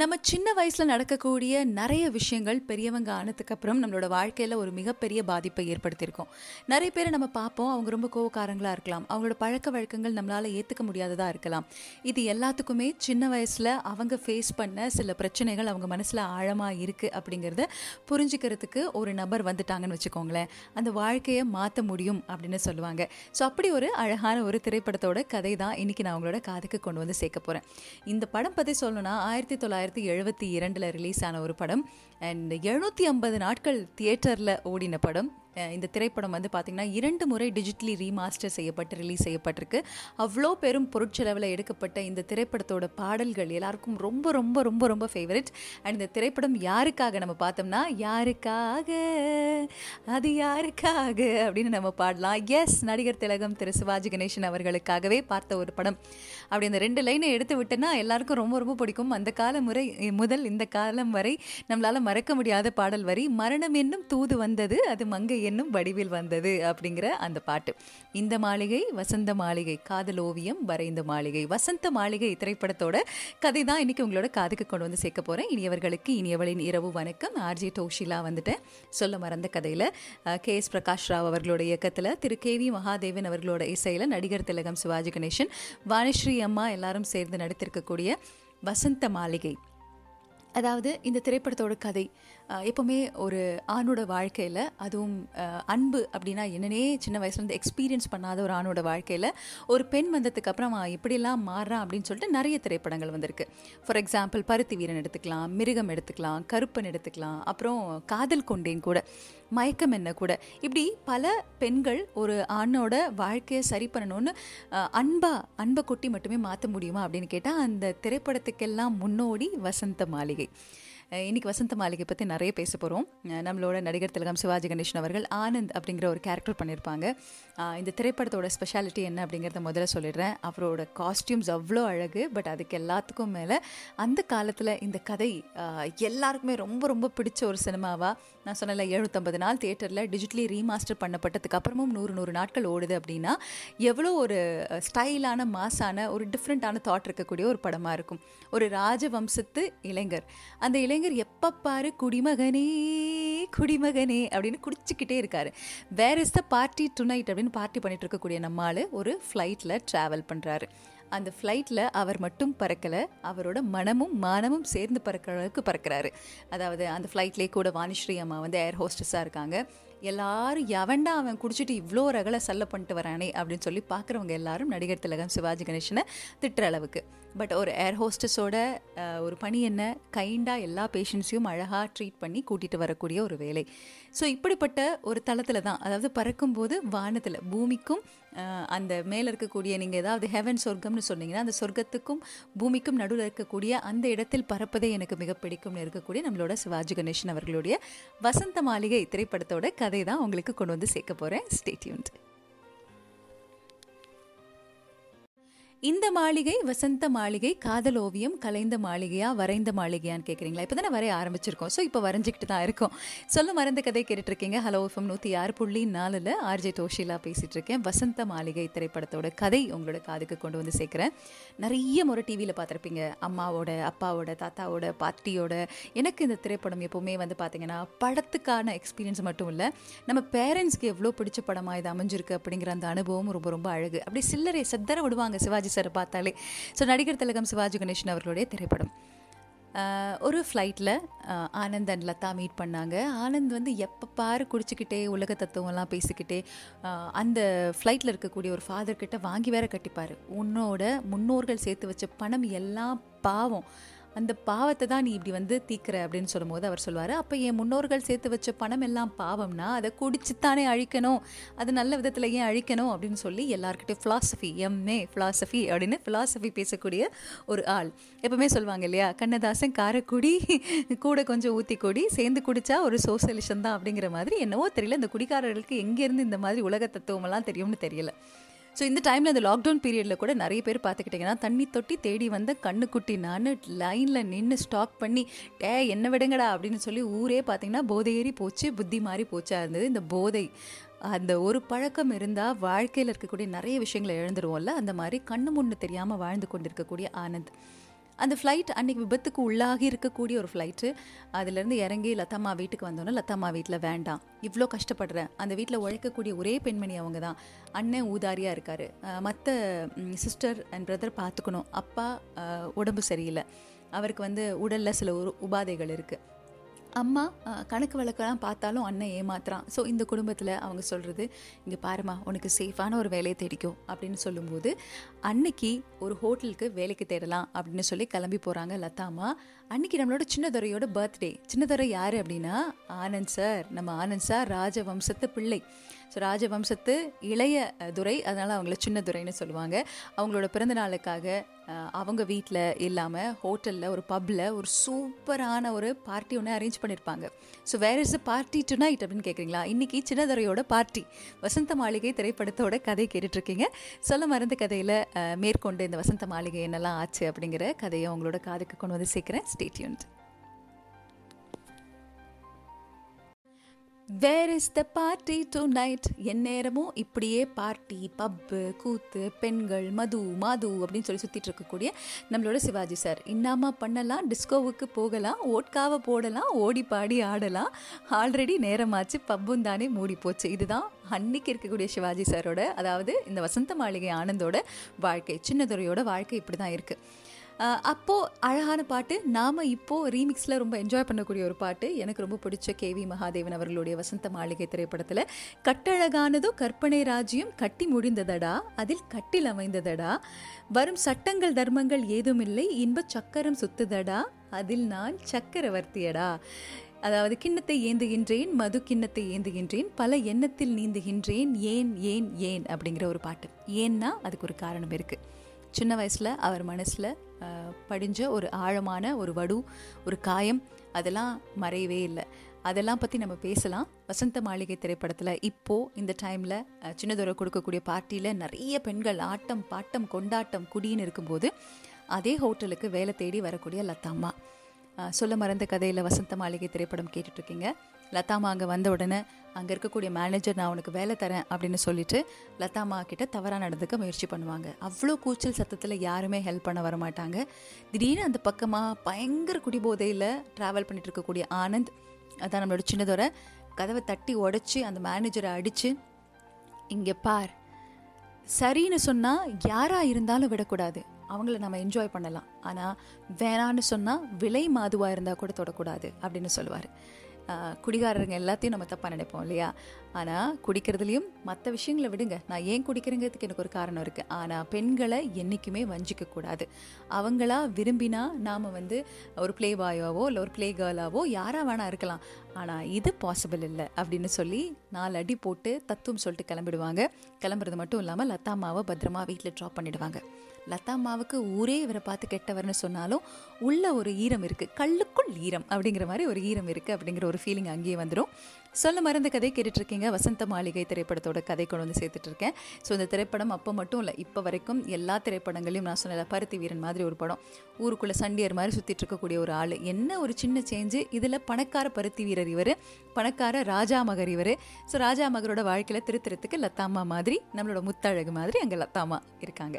நம்ம சின்ன வயசில் நடக்கக்கூடிய நிறைய விஷயங்கள் பெரியவங்க ஆனதுக்கப்புறம் நம்மளோட வாழ்க்கையில் ஒரு மிகப்பெரிய பாதிப்பை ஏற்படுத்தியிருக்கோம். நிறைய பேரை நம்ம பார்ப்போம் அவங்க ரொம்ப கோவக்காரங்களாக இருக்கலாம். அவங்களோட பழக்க வழக்கங்கள் நம்மளால் ஏற்றுக்க முடியாததாக இருக்கலாம். இது எல்லாத்துக்குமே சின்ன வயசில் அவங்க ஃபேஸ் பண்ண சில பிரச்சனைகள் அவங்க மனசில் ஆழமாக இருக்குது அப்படிங்கிறத புரிஞ்சுக்கிறதுக்கு ஒரு நபர் வந்துட்டாங்கன்னு வச்சுக்கோங்களேன். அந்த வாழ்க்கையை மாற்ற முடியும் அப்படின்னு சொல்லுவாங்க. ஸோ அப்படி ஒரு அழகான ஒரு திரைப்படத்தோட கதை தான் இன்றைக்கி நான் அவங்களோட காதுக்கு கொண்டு வந்து சேர்க்க போகிறேன் இந்த படம் பற்றி சொல்லணும்னா ஆயிரத்தி தொள்ளாயிரத்தி எழுபத்தி இரண்டில் ரிலீஸ் ஆன ஒரு படம். அண்ட் எழுநூற்றி ஐம்பது நாட்கள் தியேட்டரில் ஓடின படம். இந்த திரைப்படம் வந்து பார்த்திங்கன்னா இரண்டு முறை டிஜிட்டலி ரீமாஸ்டர் செய்யப்பட்டு ரிலீஸ் செய்யப்பட்டிருக்கு. அவ்வளோ பெரும் பொருட்செலவில் எடுக்கப்பட்ட இந்த திரைப்படத்தோட பாடல்கள் எல்லாருக்கும் ரொம்ப ரொம்ப ரொம்ப ரொம்ப ஃபேவரட் அண்ட் இந்த திரைப்படம் யாருக்காக நம்ம பார்த்தோம்னா யாருக்காக அது யாருக்காக அப்படின்னு நம்ம பாடலாம். எஸ் நடிகர் திலகம் திரு சிவாஜி கணேசன் அவர்களுக்காகவே பார்த்த ஒரு படம். அப்படி அந்த ரெண்டு லைனை எடுத்து விட்டேன்னா எல்லாருக்கும் ரொம்ப ரொம்ப பிடிக்கும். அந்த காலம் முறை முதல் இந்த காலம் வரை நம்மளால் மறக்க முடியாத பாடல் வரி மரணம் என்னும் தூது வந்தது அது மங்கை என்னும் வடிவில் வந்தது அப்படிங்கிற அந்த பாட்டு. இந்த மாளிகை வசந்த மாளிகை காதல் ஓவியம் வரைந்த மாளிகை. வசந்த மாளிகை திரைப்படத்தோட கதை தான் இன்னைக்கு உங்களோட காதுக்கு கொண்டு வந்து சேர்க்க போறேன். இனியவர்களுக்கு இனியவளின் இரவு வணக்கம். ஆர்ஜி டோஷிலா வந்துட்டேன் சொல்ல மறந்த கதையில கே எஸ் பிரகாஷ் ராவ் அவர்களோட இயக்கத்தில் திரு கே வி மகாதேவன் அவர்களோட இசையில நடிகர் திலகம் சிவாஜி கணேசன் வாணிஸ்ரீ அம்மா எல்லாரும் சேர்ந்து நடித்திருக்கக்கூடிய வசந்த மாளிகை. அதாவது இந்த திரைப்படத்தோட கதை. எப்போவுமே ஒரு ஆணோட வாழ்க்கையில் அதுவும் அன்பு அப்படின்னா என்னன்னே சின்ன வயசுலேருந்து எக்ஸ்பீரியன்ஸ் பண்ணாத ஒரு ஆணோட வாழ்க்கையில் ஒரு பெண் வந்ததுக்கு அப்புறம் அவன் எப்படிலாம் மாறுறான் அப்படின்னு சொல்லிட்டு நிறைய திரைப்படங்கள் வந்திருக்கு. ஃபார் எக்ஸாம்பிள் பருத்தி வீரன் எடுத்துக்கலாம் மிருகம் எடுத்துக்கலாம் கருப்பன் எடுத்துக்கலாம் அப்புறம் காதல் கொண்டேன் கூட மயக்கம் என்ன கூட. இப்படி பல பெண்கள் ஒரு ஆணோட வாழ்க்கையை சரி பண்ணணும்னு அன்பா அன்பை கொட்டி மட்டுமே மாற்ற முடியுமா அப்படின்னு கேட்டால் அந்த திரைப்படத்துக்கெல்லாம் முன்னோடி வசந்த மாளிகை. இன்றைக்கி இன்னைக்கு வசந்த மாளிகை பற்றி நிறைய பேச போகிறோம் நம்மளோட நடிகர் திலகம் சிவாஜி கணேசன் அவர்கள் ஆனந்த் அப்படிங்கிற ஒரு கேரக்டர் பண்ணியிருப்பாங்க. இந்த திரைப்படத்தோட ஸ்பெஷாலிட்டி என்ன அப்படிங்கிறத முதல்ல சொல்லிடுறேன். அவரோட காஸ்டியூம்ஸ் அவ்வளோ அழகு பட் அதுக்கு எல்லாத்துக்கும் மேலே அந்த காலத்தில் இந்த கதை எல்லாருக்குமே ரொம்ப ரொம்ப பிடிச்ச ஒரு சினிமாவாக நான் சொன்னல எழுநூத்தம்பது நாள் தியேட்டரில் டிஜிட்டலி ரீமாஸ்டர் பண்ணப்பட்டதுக்கு அப்புறமும் நூறு நூறு நாட்கள் ஓடுது அப்படின்னா எவ்வளோ ஒரு ஸ்டைலான மாசான ஒரு டிஃப்ரெண்ட்டான தாட் இருக்கக்கூடிய ஒரு படமாக இருக்கும். ஒரு ராஜவம்சத்து இளைஞர். அந்த இளைஞர் எப்போ எப்பப்பாரு குடிமகனே குடிமகனே அப்படின்னு குடிச்சிக்கிட்டே இருக்காரு. Where is the party tonight அப்படின்னு பார்ட்டி பண்ணிட்டு இருக்கக்கூடிய நம்மால் ஒரு ஃப்ளைட்டில் ட்ராவல் பண்ணுறாரு அந்த ஃப்ளைட்டில் அவர் மட்டும் பறக்கலை அவரோட மனமும் மானமும் சேர்ந்து பறக்கிற அளவுக்கு பறக்கிறாரு. அதாவது அந்த ஃப்ளைட்லேயே கூட வாணிஸ்ரீ அம்மா வந்து ஏர் ஹோஸ்டஸாக இருக்காங்க. எல்லாரும் எவன்டா அவன் குடிச்சிட்டு இவ்வளோ ரகலை சல்ல பண்ணிட்டு வரானே அப்படின்னு சொல்லி பார்க்குறவங்க எல்லாரும் நடிகர் திலகம் சிவாஜி கணேசனை திட்டுற அளவுக்கு. பட் ஒரு ஏர் ஹோஸ்டஸோட ஒரு பணி என்ன? கைண்டாக எல்லா பேஷண்ட்ஸையும் அழகாக ட்ரீட் பண்ணி கூட்டிகிட்டு வரக்கூடிய ஒரு வேலை. ஸோ இப்படிப்பட்ட ஒரு தளத்தில் தான் அதாவது பறக்கும்போது வானத்தில் பூமிக்கும் அந்த மேலே இருக்கக்கூடிய நீங்கள் ஏதாவது ஹெவன் சொர்க்கம்னு சொன்னீங்கன்னா அந்த சொர்க்கத்துக்கும் பூமிக்கும் நடுவில் இருக்கக்கூடிய அந்த இடத்தில் பறப்பதே எனக்கு மிக பிடிக்கும்னு இருக்கக்கூடிய நம்மளோட சிவாஜி கணேசன் அவர்களுடைய வசந்த மாளிகை திரைப்படத்தோட கதை தான் உங்களுக்கு கொண்டு வந்து சேர்க்க போகிறேன் ஸ்டேட்யூன்ட் இந்த மாளிகை வசந்த மாளிகை காதல் ஓவியம் கலைந்த மாளிகையா வரைந்த மாளிகையான்னு கேட்குறீங்களா இப்போ தானே வரைய ஆரம்பிச்சிருக்கோம். ஸோ இப்போ வரைஞ்சிக்கிட்டு தான் இருக்கும். சொல்ல மறந்த கதை கேட்டுட்டு இருக்கீங்க ஹலோ எஃப்எம் நூற்றி ஆறு புள்ளி நாலில் ஆர்ஜே தோஷிலா பேசிகிட்டு இருக்கேன் வசந்த மாளிகை திரைப்படத்தோட கதை உங்களோட காதுக்கு கொண்டு வந்து சேர்க்குறேன். நிறைய முறை டிவியில் பார்த்துருப்பீங்க. அம்மாவோட அப்பாவோட தாத்தாவோட பாட்டியோட. எனக்கு இந்த திரைப்படம் எப்போவுமே வந்து பார்த்தீங்கன்னா படத்துக்கான எக்ஸ்பீரியன்ஸ் மட்டும் இல்லை நம்ம பேரண்ட்ஸ்க்கு எவ்வளோ பிடிச்ச படமாக இது அமைஞ்சிருக்கு அப்படிங்கிற அந்த அனுபவம் ரொம்ப ரொம்ப அழகு. அப்படி சில்லறை செத்தர விடுவாங்க சிவாஜி சார் பார்த்தாலே. ஸோ நடிகர் திலகம் சிவாஜி கணேசன் அவர்களுடைய திரைப்படம். ஒரு ஃப்ளைட்டில் ஆனந்த் அண்ட் லதா மீட் பண்ணாங்க. ஆனந்த் வந்து எப்போ பாரு குடிச்சிக்கிட்டே உலக தத்துவம்லாம் பேசிக்கிட்டே அந்த ஃப்ளைட்டில் இருக்கக்கூடிய ஒரு ஃபாதர்கிட்ட வாங்கி வேற கட்டிப்பார். உன்னோட முன்னோர்கள் சேர்த்து வச்ச பணம் எல்லாம் பாவம். அந்த பாவத்தை தான் நீ இப்படி வந்து தீக்கிற அப்படின்னு சொல்லும்போது அவர் சொல்லுவார் அப்போ என் முன்னோர்கள் சேர்த்து வச்ச பணம் எல்லாம் பாவம்னா அதை குடிச்சுத்தானே அழிக்கணும். அது நல்ல விதத்தில் ஏன் அழிக்கணும்? அப்படின்னு சொல்லி எல்லாருக்கிட்டையும் ஃபிலாசபி எம்ஏ ஃபிலாசபி அப்படின்னு ஃபிலாசபி பேசக்கூடிய ஒரு ஆள். எப்பவுமே சொல்லுவாங்க இல்லையா கண்ணதாசன் காரக்குடி கூட கொஞ்சம் ஊற்றி கொடி சேர்ந்து குடிச்சா ஒரு சோசியலிசம் தான். அப்படிங்கிற மாதிரி என்னவோ தெரியல இந்த குடிக்காரர்களுக்கு எங்கேருந்து இந்த மாதிரி உலக தத்துவமெல்லாம் தெரியும்னு தெரியல. ஸோ இந்த டைமில் அந்த லாக்டவுன் பீரியடில் கூட நிறைய பேர் பார்த்துக்கிட்டிங்கன்னா தண்ணி தொட்டி தேடி வந்த கண்ணுக்குட்டி நான் லைனில் நின்று ஸ்டாக் பண்ணி டே என்ன விடுங்கடா? அப்படின்னு சொல்லி ஊரே பார்த்தீங்கன்னா போதையேறி போச்சு புத்தி மாறி போச்சா இருந்தது. இந்த போதை அந்த ஒரு பழக்கம் இருந்தால் வாழ்க்கையில் இருக்கக்கூடிய நிறைய விஷயங்களை இழந்துருவோம்ல. அந்த மாதிரி கண்ணு முன்னு தெரியாமல் வாழ்ந்து கொண்டிருக்கக்கூடிய ஆனந்த். அந்த ஃப்ளைட் அன்னைக்கு விபத்துக்கு உள்ளாகி இருக்கக்கூடிய ஒரு ஃப்ளைட்டு அதுலேருந்து இறங்கி லத்தம்மா வீட்டுக்கு வந்தோன்னே லத்தம்மா வீட்டில் வேண்டாம். இவ்வளோ கஷ்டப்படுறேன். அந்த வீட்டில் உழைக்கக்கூடிய ஒரே பெண்மணி அவங்க தான் அண்ணன் ஊதாரியாக இருக்கார். மற்ற சிஸ்டர் அண்ட் பிரதர் பார்த்துக்கணும் அப்பா உடம்பு சரியில்லை. அவருக்கு வந்து உடலில் சில உபாதைகள் இருக்குது அம்மா கணக்கு வழக்கெல்லாம் பார்த்தாலும் அண்ணன் ஏமாத்துறான். ஸோ இந்த குடும்பத்தில் அவங்க சொல்கிறது இங்கே பாருமா உனக்கு சேஃபான ஒரு வேலையை தேடிக்கும் அப்படின்னு சொல்லும்போது அன்னைக்கு ஒரு ஹோட்டலுக்கு வேலைக்கு தேடலாம் அப்படின்னு சொல்லி கிளம்பி போகிறாங்க லதாமா அன்னைக்கு நம்மளோட சின்னதுரையோட பர்த்டே சின்னதுரை யார் அப்படின்னா ஆனந்த் சார் நம்ம ஆனந்த் சார் ராஜவம்சத்து பிள்ளை. ஸோ ராஜவம்சத்து இளைய துறை துரை. அதனால் அவங்கள சின்னதுரைன்னு சொல்லுவாங்க. அவங்களோட பிறந்த நாளுக்காக அவங்க வீட்டில் இல்லாமல் ஹோட்டலில் ஒரு பப்பில் ஒரு சூப்பரான ஒரு பார்ட்டி ஒன்று அரேஞ்ச் பண்ணியிருப்பாங்க so where is a party tonight அப்படின்னு கேட்குறீங்களா இன்றைக்கி சின்னதுரையோட பார்ட்டி வசந்த மாளிகை திரைப்படத்தோட கதை கேட்டுட்ருக்கீங்க. சொல்ல மறந்த கதையில் மேற்கொண்டு இந்த வசந்த மாளிகை என்னெல்லாம் ஆச்சு அப்படிங்கிற கதையை அவங்களோட காதுக்கு கொண்டு வந்து சேர்க்குறேன். Stay tuned where is the party tonight எந்நேரமும் இப்படியே பார்ட்டி பப்பு கூத்து பெண்கள் மது மாது அப்படின்னு சொல்லி சுற்றிட்டு இருக்கக்கூடிய நம்மளோட சிவாஜி சார். இன்னாமா பண்ணலாம்? டிஸ்கோவுக்கு போகலாம் ஓட்காவை போடலாம் ஓடி பாடி ஆடலாம். ஆல்ரெடி நேரமாச்சு பப்பும் தானே மூடி போச்சு. இதுதான் அன்னைக்கு இருக்கக்கூடிய சிவாஜி சாரோட அதாவது இந்த வசந்த மாளிகை ஆனந்தோட வாழ்க்கை சின்னதுரையோட வாழ்க்கை இப்படி தான் இருக்குது அப்போது அழகான பாட்டு. நாம் இப்போது ரீமிக்ஸில் ரொம்ப என்ஜாய் பண்ணக்கூடிய ஒரு பாட்டு. எனக்கு ரொம்ப பிடிச்ச கே வி மகாதேவன் அவர்களுடைய வசந்த மாளிகை திரைப்படத்தில் கட்டழகானதோ கற்பனை ராஜ்யம் கட்டி முடிந்ததடா அதில் கட்டில் அமைந்ததடா வரும் சட்டங்கள் தர்மங்கள் ஏதுமில்லை இன்ப சக்கரம் சுத்துதடா அதில் நான் சக்கரவர்த்தியடா. அதாவது கிண்ணத்தை ஏந்துகின்றேன் மது கிண்ணத்தை ஏந்துகின்றேன் பல எண்ணத்தில் நீந்துகின்றேன் ஏன் ஏன் ஏன்? அப்படிங்கிற ஒரு பாட்டு. ஏன்னா அதுக்கு ஒரு காரணம் இருக்குது சின்ன வயசில் அவர் மனசில் படிஞ்ச ஒரு ஆழமான ஒரு வடு ஒரு காயம் அதெல்லாம் மறையவே இல்லை. அதெல்லாம் பற்றி நம்ம பேசலாம். வசந்த மாளிகை திரைப்படத்தில் இப்போது இந்த டைமில் சின்னதொரை கொடுக்கக்கூடிய பார்ட்டியில் நிறைய பெண்கள் ஆட்டம் பாட்டம் கொண்டாட்டம் குடின்னு இருக்கும்போது அதே ஹோட்டலுக்கு வேலை தேடி வரக்கூடிய லத்தாம்மா சொல்ல மறந்த கதையில் வசந்த மாளிகை திரைப்படம் கேட்டுட்ருக்கீங்க லதாமா அங்கே வந்த உடனே அங்கே இருக்கக்கூடிய மேனேஜர் நான் உனக்கு வேலை தரேன் அப்படின்னு சொல்லிட்டு லதாமா கிட்ட தவறாக நடந்துக்க முயற்சி பண்ணுவாங்க. அவ்வளோ கூச்சல் சத்தத்தில் யாருமே ஹெல்ப் பண்ண வர மாட்டாங்க திடீர்னு அந்த பக்கமாக பயங்கர குடிபோதையில் ட்ராவல் பண்ணிட்டு இருக்கக்கூடிய ஆனந்த் அதான் நம்மளோட சின்னதோட கதவை தட்டி உடச்சி அந்த மேனேஜரை அடித்து இங்கே பார். சரின்னு சொன்னால் யாராக இருந்தாலும் விடக்கூடாது. அவங்கள நம்ம என்ஜாய் பண்ணலாம். ஆனால் வேணான்னு சொன்னால் விலை மாதுவாக இருந்தால் கூட தொடக்கூடாது அப்படின்னு சொல்லுவார். குடிகாரருங்க எல்லாத்தையும் நம்ம தப்பாக நினைப்போம் இல்லையா? ஆனால் குடிக்கிறதுலையும் மற்ற விஷயங்களை விடுங்க. நான் ஏன் குடிக்கிறேங்கிறதுக்கு எனக்கு ஒரு காரணம் இருக்குது ஆனால் பெண்களை என்றைக்குமே வஞ்சிக்க கூடாது. அவங்களா விரும்பினா நாம் வந்து ஒரு ப்ளே பாயாவோ இல்லை ஒரு ப்ளே கேர்ளாவோ யாராக வேணா இருக்கலாம். ஆனால் இது பாசிபிள் இல்லை அப்படின்னு சொல்லி நாலு அடி போட்டு தத்துவம் சொல்லிட்டு கிளம்பிடுவாங்க. கிளம்புறது மட்டும் இல்லாமல் லத்தாமாவை பத்திரமா வீட்டில் ட்ராப் பண்ணிடுவாங்க. லதா அம்மாவுக்கு ஊரே இவரை பார்த்து கெட்டவர்னு சொன்னாலும் உள்ள ஒரு ஈரம் இருக்குது கல்லுக்குள் ஈரம் அப்படிங்கிற மாதிரி ஒரு ஈரம் இருக்குது அப்படிங்கிற ஒரு ஃபீலிங் அங்கேயே வந்துடும் சொல்ல மறந்த கதை கேட்டுட்ருக்கீங்க. வசந்த மாளிகை திரைப்படத்தோட கதை கொண்டு வந்து சேர்த்துட்டு இருக்கேன் ஸோ இந்த திரைப்படம் அப்போ மட்டும் இல்லை இப்போ வரைக்கும் எல்லா திரைப்படங்களையும் நான் சொன்ன பருத்தி வீரன் மாதிரி ஒரு படம். ஊருக்குள்ளே சண்டியர் மாதிரி சுற்றிட்டு இருக்கக்கூடிய ஒரு ஆள். என்ன ஒரு சின்ன சேஞ்சு இதில் பணக்கார பருத்தி வீரர் இவர் பணக்கார ராஜா மகர் இவர். ஸோ ராஜா மகரோட வாழ்க்கையில் திருத்திரத்துக்கு லத்தாம்மா மாதிரி நம்மளோட முத்தழகு மாதிரி அங்கே லத்தாம்மா இருக்காங்க.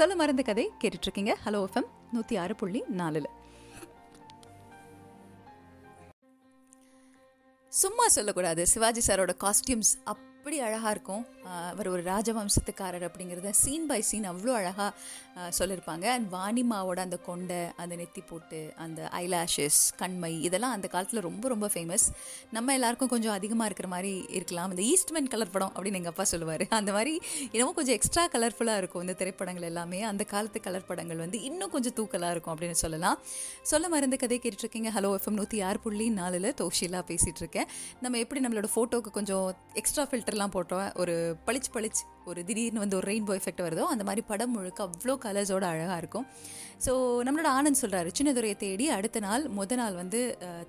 சொல்ல மருந்து கதை கேட்டுட்ருக்கீங்க. ஹலோ எஃப்எம் நூற்றி ஆறு புள்ளி நாலில். சும்மா சொல்லக்கூடாது. சிவாஜி சாரோட காஸ்டியூம்ஸ் எப்படி அழகாக இருக்கும்? அவர் ஒரு ராஜவம்சத்துக்காரர் அப்படிங்கிறத சீன் பை சீன் அவ்வளோ அழகாக சொல்லியிருப்பாங்க அண்ட் வாணிமாவோட அந்த கொண்டை அந்த நெத்தி போட்டு அந்த ஐலாஷஸ் கண்மை இதெல்லாம் அந்த காலத்தில் ரொம்ப ரொம்ப ஃபேமஸ் நம்ம எல்லாருக்கும் கொஞ்சம் அதிகமாக இருக்கிற மாதிரி இருக்கலாம். இந்த ஈஸ்ட்மென் கலர் படம் அப்படின்னு எங்கள் அப்பா சொல்லுவார். அந்த மாதிரி இன்னமும் கொஞ்சம் எக்ஸ்ட்ரா கலர்ஃபுல்லாக இருக்கும் இந்த திரைப்படங்கள் எல்லாமே. அந்த காலத்து கலர் படங்கள் வந்து இன்னும் கொஞ்சம் தூக்கலாக இருக்கும் அப்படின்னு சொல்லலாம். சொல்ல மருந்து கதை கேட்டுட்ருக்கீங்க. ஹலோ எஃப்எம் நூற்றி ஆறு புள்ளி நாலில் தோஷிலா பேசிகிட்டு இருக்கேன் நம்ம எப்படி நம்மளோட ஃபோட்டோவுக்கு கொஞ்சம் எக்ஸ்ட்ரா ஃபில்டர் ஃபில்டர்லாம் போட்டோம். ஒரு பளிச்சு பளிச்சு ஒரு திடீர்னு வந்து ஒரு ரெயின்போ எஃபெக்ட் வருதோ அந்த மாதிரி படம் முழுக்க அவ்வளோ கலர்ஸோட அழகாக இருக்கும். ஸோ நம்மளோட ஆனந்த் சொல்கிறாரு சின்னதுரையை தேடி அடுத்த நாள் முத நாள் வந்து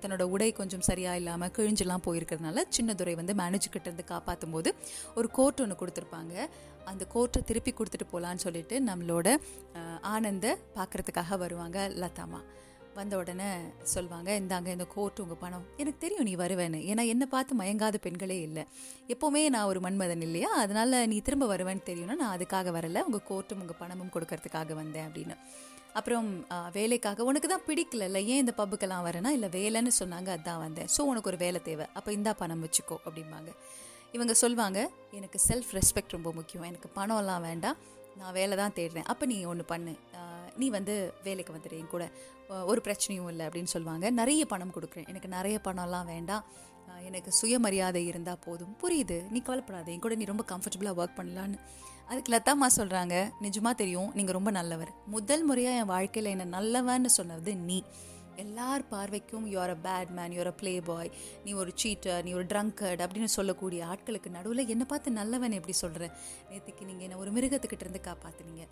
தன்னோட உடை கொஞ்சம் சரியாக இல்லாமல் கிழிஞ்செல்லாம் போயிருக்கிறதுனால சின்னதுரை வந்து மேனேஜர்கிட்ட இருந்து காப்பாற்றும் போது ஒரு கோர்ட் ஒன்று கொடுத்துருப்பாங்க. அந்த கோர்ட்டை திருப்பி கொடுத்துட்டு போகலான்னு சொல்லிட்டு நம்மளோட ஆனந்தை பார்க்கறதுக்காக வருவாங்க லதாமா. வந்த உடனே சொல்லுவாங்க இந்தாங்க இந்த கோர்ட் உங்கள் பணம். எனக்கு தெரியும் நீ வருவேன்னு. ஏன்னா என்னை பார்த்து மயங்காத பெண்களே இல்லை. எப்போவுமே நான் ஒரு மன்மதன் இல்லையா? அதனால் நீ திரும்ப வருவேன்னு தெரியும்னா நான் அதுக்காக வரல. உங்கள் கோர்ட்டும் உங்கள் பணமும் கொடுக்கறதுக்காக வந்தேன் அப்படின்னு. அப்புறம் வேலைக்காக. உனக்கு தான் பிடிக்கல ஏன் இந்த பப்புக்கெல்லாம் வரேன்னா? இல்லை வேலைன்னு சொன்னாங்க அதான் வந்தேன். ஸோ உனக்கு ஒரு வேலை தேவை. அப்போ இந்தா பணம் வச்சுக்கோ அப்படிம்பாங்க. இவங்க சொல்லுவாங்க எனக்கு செல்ஃப் ரெஸ்பெக்ட் ரொம்ப முக்கியம். எனக்கு பணம்லாம் வேண்டாம். நான் வேலை தான் தேடுறேன். அப்போ நீ ஒன்று பண்ணு. நீ வந்து வேலைக்கு வந்துடு என் கூட. ஒரு பிரச்சனையும் இல்லை அப்படின்னு சொல்லுவாங்க. நிறைய பணம் கொடுக்குறேன். எனக்கு நிறைய பணம்லாம் வேண்டாம். எனக்கு சுயமரியாதை இருந்தால் போதும். புரியுது. நீ கவலைப்படாத. என் கூட நீ ரொம்ப கம்ஃபர்டபுளாக ஒர்க் பண்ணலான்னு. அதுக்கு லதாமா சொல்கிறாங்க நிஜமாக தெரியும். நீங்கள் ரொம்ப நல்லவர். முதல் முறையாக என் வாழ்க்கையில் என்னை நல்லவன்னு சொன்னது நீ. எல்லார் பார்வைக்கும் you're a bad man you're a play boy நீ ஒரு சீட்டர் நீ ஒரு ட்ரங்கர்ட் அப்படின்னு சொல்லக்கூடிய ஆட்களுக்கு நடுவில் என்னை பார்த்து நல்லவன் எப்படி சொல்கிற நேற்றுக்கு நீங்கள் என்னை ஒரு மிருகத்துக்கிட்ட இருந்து காப்பாத்துனீங்க.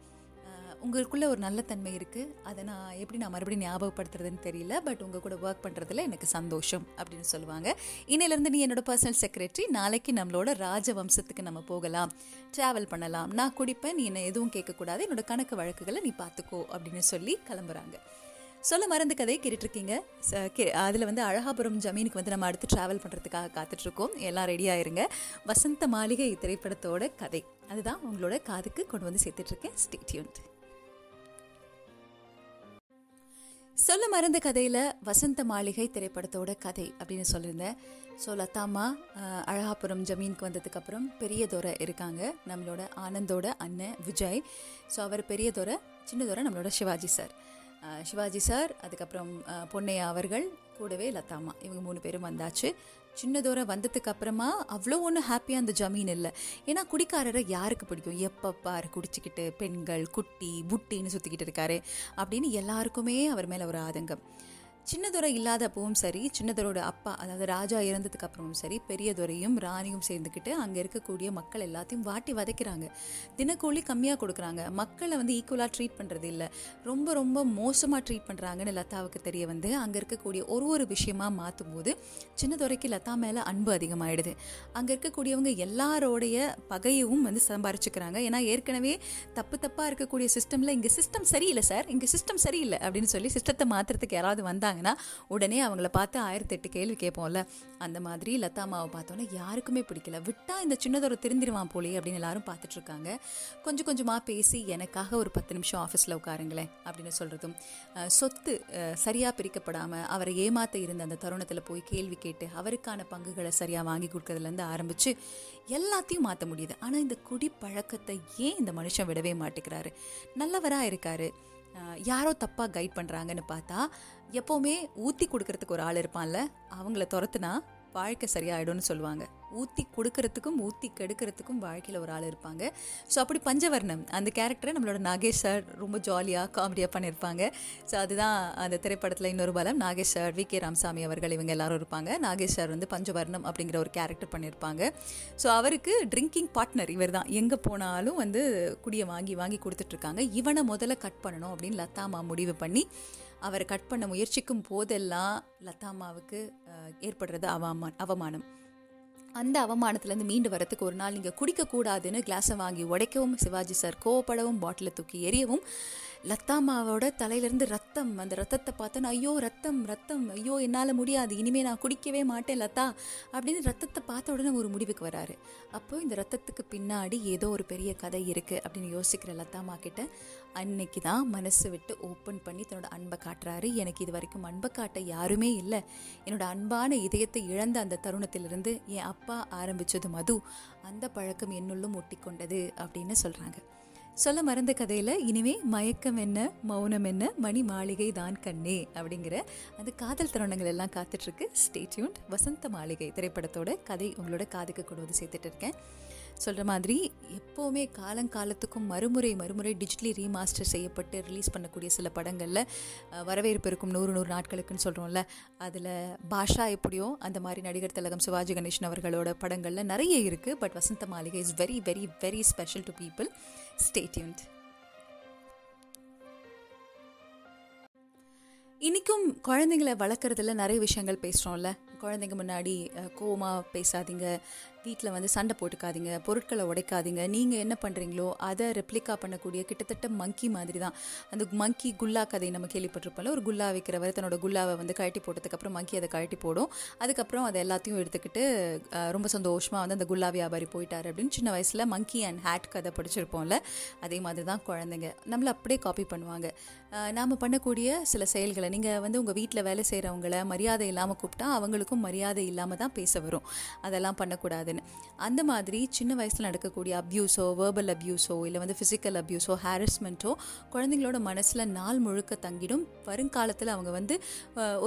உங்களுக்குள்ளே ஒரு நல்ல தன்மை இருக்குது அதை நான் எப்படி நான் மறுபடியும் ஞாபகப்படுத்துறதுன்னு தெரியல. பட் உங்கள் கூட ஒர்க் பண்ணுறதுல எனக்கு சந்தோஷம் அப்படின்னு சொல்லுவாங்க. இன்னையிலேருந்து நீ என்னோட பர்சனல் செக்ரட்டரி நாளைக்கு நம்மளோட ராஜவம்சத்துக்கு நம்ம போகலாம். ட்ராவல் பண்ணலாம். நான் குடிப்பேன். நீ என்ன எதுவும் கேட்கக்கூடாது. என்னோட கணக்கு வழக்குகளை நீ பார்த்துக்கோ அப்படின்னு சொல்லி கிளம்புறாங்க. சொல்ல மறந்த கதையை கேட்டுட்ருக்கீங்க. அதில் வந்து அழகாபுரம் ஜமீனுக்கு வந்து நம்ம அடுத்து ட்ராவல் பண்ணுறதுக்காக காத்துட்ருக்கோம். எல்லாம் ரெடியாக இருங்க. வசந்த மாளிகை திரைப்படத்தோட கதை. அதுதான் உங்களோட காதுக்கு கொண்டு வந்து சேர்த்துட்ருக்கேன். ஸ்டேட்யூன்ட் சொல்ல மறந்த கதையில் வசந்த மாளிகை திரைப்படத்தோட கதை அப்படின்னு சொல்லியிருந்தேன். ஸோ லதாமா அழகாபுரம் ஜமீனுக்கு வந்ததுக்கப்புறம் பெரியதோரை இருக்காங்க. நம்மளோட ஆனந்தோட அண்ணன் விஜய். ஸோ அவர் பெரியதொரை சின்னதோரை நம்மளோட சிவாஜி சார் சிவாஜி சார் அதுக்கப்புறம் பொன்னையா அவர்கள் கூடவே லதாமா இவங்க மூணு பேரும் வந்தாச்சு. சின்னதோர வந்ததுக்கு அப்புறமா அவ்வளோ ஒன்றும் ஹாப்பியாக அந்த ஜமீன் இல்லை. ஏன்னா குடிக்காரரை யாருக்கு பிடிக்கும்? எப்பப்பாரு குடிச்சிக்கிட்டு பெண்கள் குட்டி புட்டின்னு சுற்றிக்கிட்டு இருக்காரு. அப்படின்னு எல்லாருக்குமே அவர் மேலே ஒரு ஆதங்கம். சின்னதுரை இல்லாதப்பவும் சரி சின்னதுரோட அப்பா அதாவது ராஜா இறந்ததுக்கு அப்புறமும் சரி பெரியதுரையும் ராணியும் சேர்ந்துக்கிட்டு அங்கே இருக்கக்கூடிய மக்கள் எல்லாத்தையும் வாட்டி வதைக்கிறாங்க. தினக்கூலி கம்மியாக கொடுக்குறாங்க. மக்களை வந்து ஈக்குவலாக ட்ரீட் பண்ணுறது இல்லை. ரொம்ப ரொம்ப மோசமாக ட்ரீட் பண்ணுறாங்கன்னு லதாவுக்கு தெரிய வந்து அங்கே இருக்கக்கூடிய ஒரு ஒரு விஷயமா மாற்றும் போது சின்னதுரைக்கு லதா மேலே அன்பு அதிகமாகிடுது அங்கே இருக்கக்கூடியவங்க எல்லாரோடைய பகையவும் வந்து சம்பாரிச்சுக்கிறாங்க. ஏன்னா ஏற்கனவே தப்பு தப்பாக இருக்கக்கூடிய சிஸ்டமில் இங்கே சிஸ்டம் சரியில்லை சார் இங்கே சிஸ்டம் சரியில்லை அப்படின்னு சொல்லி சிஸ்டத்தை மாற்றுறதுக்கு யாராவது வந்தாங்கன்னா உடனே அவங்கள பார்த்து ஆயிரத்தி எட்டு கேள்வி கேட்போம்ல. அந்த மாதிரி லதா அம்மாவை பார்த்தோன்னே யாருக்குமே பிடிக்கல. விட்டா இந்த சின்னதொரு திருந்திருவான் போலே அப்படின்னு எல்லாரும் பார்த்துட்டு இருக்காங்க. கொஞ்சம் கொஞ்சமாக பேசி எனக்காக ஒரு பத்து நிமிஷம் ஆஃபீஸில் உட்காருங்களேன் அப்படின்னு சொல்கிறதும் சொத்து சரியாக பிரிக்கப்படாமல் அவரை ஏமாத்த இருந்த அந்த தருணத்தில் போய் கேள்வி கேட்டு அவருக்கான பங்குகளை சரியாக வாங்கி கொடுக்கறதுலேருந்து ஆரம்பித்து எல்லாத்தையும் மாற்ற முடியுது. ஆனால் இந்த குடி பழக்கத்தை ஏன் இந்த மனுஷன் விடவே மாட்டேங்கிறாரு? நல்லவராக இருக்காரு. யாரோ தப்பாக கைட் பண்ணுறாங்கன்னு பார்த்தா எப்போவுமே ஊற்றி கொடுக்கறதுக்கு ஒரு ஆள் இருப்பான்ல அவங்கள துரத்துனா வாழ்க்கை சரியாயிடும்னு சொல்லுவாங்க. ஊற்றி கொடுக்கறதுக்கும் ஊற்றி கெடுக்கிறதுக்கும் வாழ்க்கையில் ஒரு ஆள் இருப்பாங்க. ஸோ அப்படி பஞ்சவர்ணம் அந்த கேரக்டரை நம்மளோட நாகேஷ் சார் ரொம்ப ஜாலியாக காமெடியாக பண்ணியிருப்பாங்க ஸோ அதுதான் அந்த திரைப்படத்தில் இன்னொரு பலம். நாகேஷ் சார் வி கே ராமசாமி அவர்கள் இவங்க எல்லாரும் இருப்பாங்க. நாகேஷ் சார் வந்து பஞ்சவர்ணம் அப்படிங்கிற ஒரு கேரக்டர் பண்ணியிருப்பாங்க ஸோ அவருக்கு ட்ரிங்கிங் பார்ட்னர் இவர் தான் எங்கே போனாலும் வந்து குடியை வாங்கி வாங்கி கொடுத்துட்ருக்காங்க. இவனை முதல்ல கட் பண்ணணும் அப்படின்னு லத்தாமா முடிவு பண்ணி அவரை கட் பண்ண முயற்சிக்கும் போதெல்லாம் லதாமாவுக்கு ஏற்படுறது அவமா அவமானம். அந்த அவமானத்துலேருந்து மீண்டு வரத்துக்கு ஒரு நாள் நீங்கள் குடிக்கக்கூடாதுன்னு கிளாஸை வாங்கி உடைக்கவும் சிவாஜி சார் கோவப்படவும் பாட்டிலை தூக்கி எரியவும் லத்தாமாவோட தலையிலேருந்து ரத்தம் அந்த ரத்தத்தை பார்த்தோன்னு ஐயோ ரத்தம் ரத்தம் ஐயோ என்னால் முடியாது இனிமேல் நான் குடிக்கவே மாட்டேன் லதா அப்படின்னு ரத்தத்தை பார்த்த உடனே ஒரு முடிவுக்கு வராரு. அப்போ இந்த ரத்தத்துக்கு பின்னாடி ஏதோ ஒரு பெரிய கதை இருக்குது அப்படின்னு யோசிக்கிற லத்தாமா கிட்ட அன்னைக்கு தான் மனசு விட்டு ஓப்பன் பண்ணி தன்னோட அன்பை காட்டுறாரு. எனக்கு இது வரைக்கும் அன்பை காட்ட யாருமே இல்லை. என்னோட அன்பான இதயத்தை இழந்த அந்த தருணத்திலிருந்து என் அப்பா ஆரம்பிச்சது மது. அந்த பழக்கம் என்னுள்ளும் ஒட்டிக்கொண்டது அப்படின்னு சொல்கிறாங்க சொல்ல மறந்த கதையில் இனிமே மயக்கம் என்ன மௌனம் என்ன மணி மாளிகை தான் கண்ணே அப்படிங்கிற அந்த காதல் தருணங்கள் எல்லாம் காத்துட்ருக்கு. ஸ்டேட்யூன் வசந்த மாளிகை திரைப்படத்தோட கதை உங்களோட காதுக்கு கொண்டு வந்து சேர்த்துட்டு இருக்கேன். சொல்கிற மாதிரி எப்போவுமே காலங்காலத்துக்கும் மறுமுறை மறுமுறை டிஜிட்டலி ரீமாஸ்டர் செய்யப்பட்டு ரிலீஸ் பண்ணக்கூடிய சில படங்களில் வரவேற்பு இருக்கும் நூறு நூறு நாட்களுக்குன்னு சொல்கிறோம்ல அதில் பாஷா எப்படியோ அந்த மாதிரி நடிகர் திலகம் சிவாஜி கணேசன் அவர்களோட படங்களில் நிறைய இருக்குது but Vasantha Maligai is very very very special to people stay tuned இன்றைக்கும் குழந்தைங்களை வளர்க்குறதுல நிறைய விஷயங்கள் பேசுகிறோம்ல குழந்தைங்க முன்னாடி கோவமாக கோவமா பேசாதீங்க. வீட்டில் வந்து சண்டை போட்டுக்காதீங்க பொருட்களை உடைக்காதீங்க. நீங்கள் என்ன பண்ணுறீங்களோ அதை ரெப்ளிகா பண்ணக்கூடிய கிட்டத்தட்ட மங்கி மாதிரி தான் அந்த மங்கி குல்லா கதை நம்ம கேள்விப்பட்டிருப்போம்ல ஒரு குல்லா வைக்கிறவர் தன்னோட குல்லாவை வந்து கழட்டி போட்டதுக்கப்புறம் மங்கி அதை கழட்டி போடும். அதுக்கப்புறம் அதை எல்லாத்தையும் எடுத்துக்கிட்டு ரொம்ப சந்தோஷமாக வந்து அந்த குல்லா வியாபாரி போயிட்டார் அப்படின்னு சின்ன வயசில் மங்கி அண்ட் ஹேட் கதை படிச்சிருப்போம்ல அதே மாதிரி தான் குழந்தைங்க. நம்மளை அப்படியே காப்பி பண்ணுவாங்க. நாம் பண்ணக்கூடிய சில செயல்களை நீங்கள் வந்து உங்கள் வீட்டில் வேலை செய்கிறவங்கள மரியாதை இல்லாமல் கூப்பிட்டா அவங்களுக்கும் மரியாதை இல்லாமல் தான் பேச வரும். அதெல்லாம் பண்ணக்கூடாது. பண்ணக்கூடாதுன்னு அந்த மாதிரி சின்ன வயசில் நடக்கக்கூடிய அப்யூஸோ வேர்பல் அப்யூஸோ இல்லை வந்து ஃபிசிக்கல் அப்யூஸோ ஹாரஸ்மெண்ட்டோ குழந்தைங்களோட மனசில் நாள் முழுக்க தங்கிடும். வருங்காலத்தில் அவங்க வந்து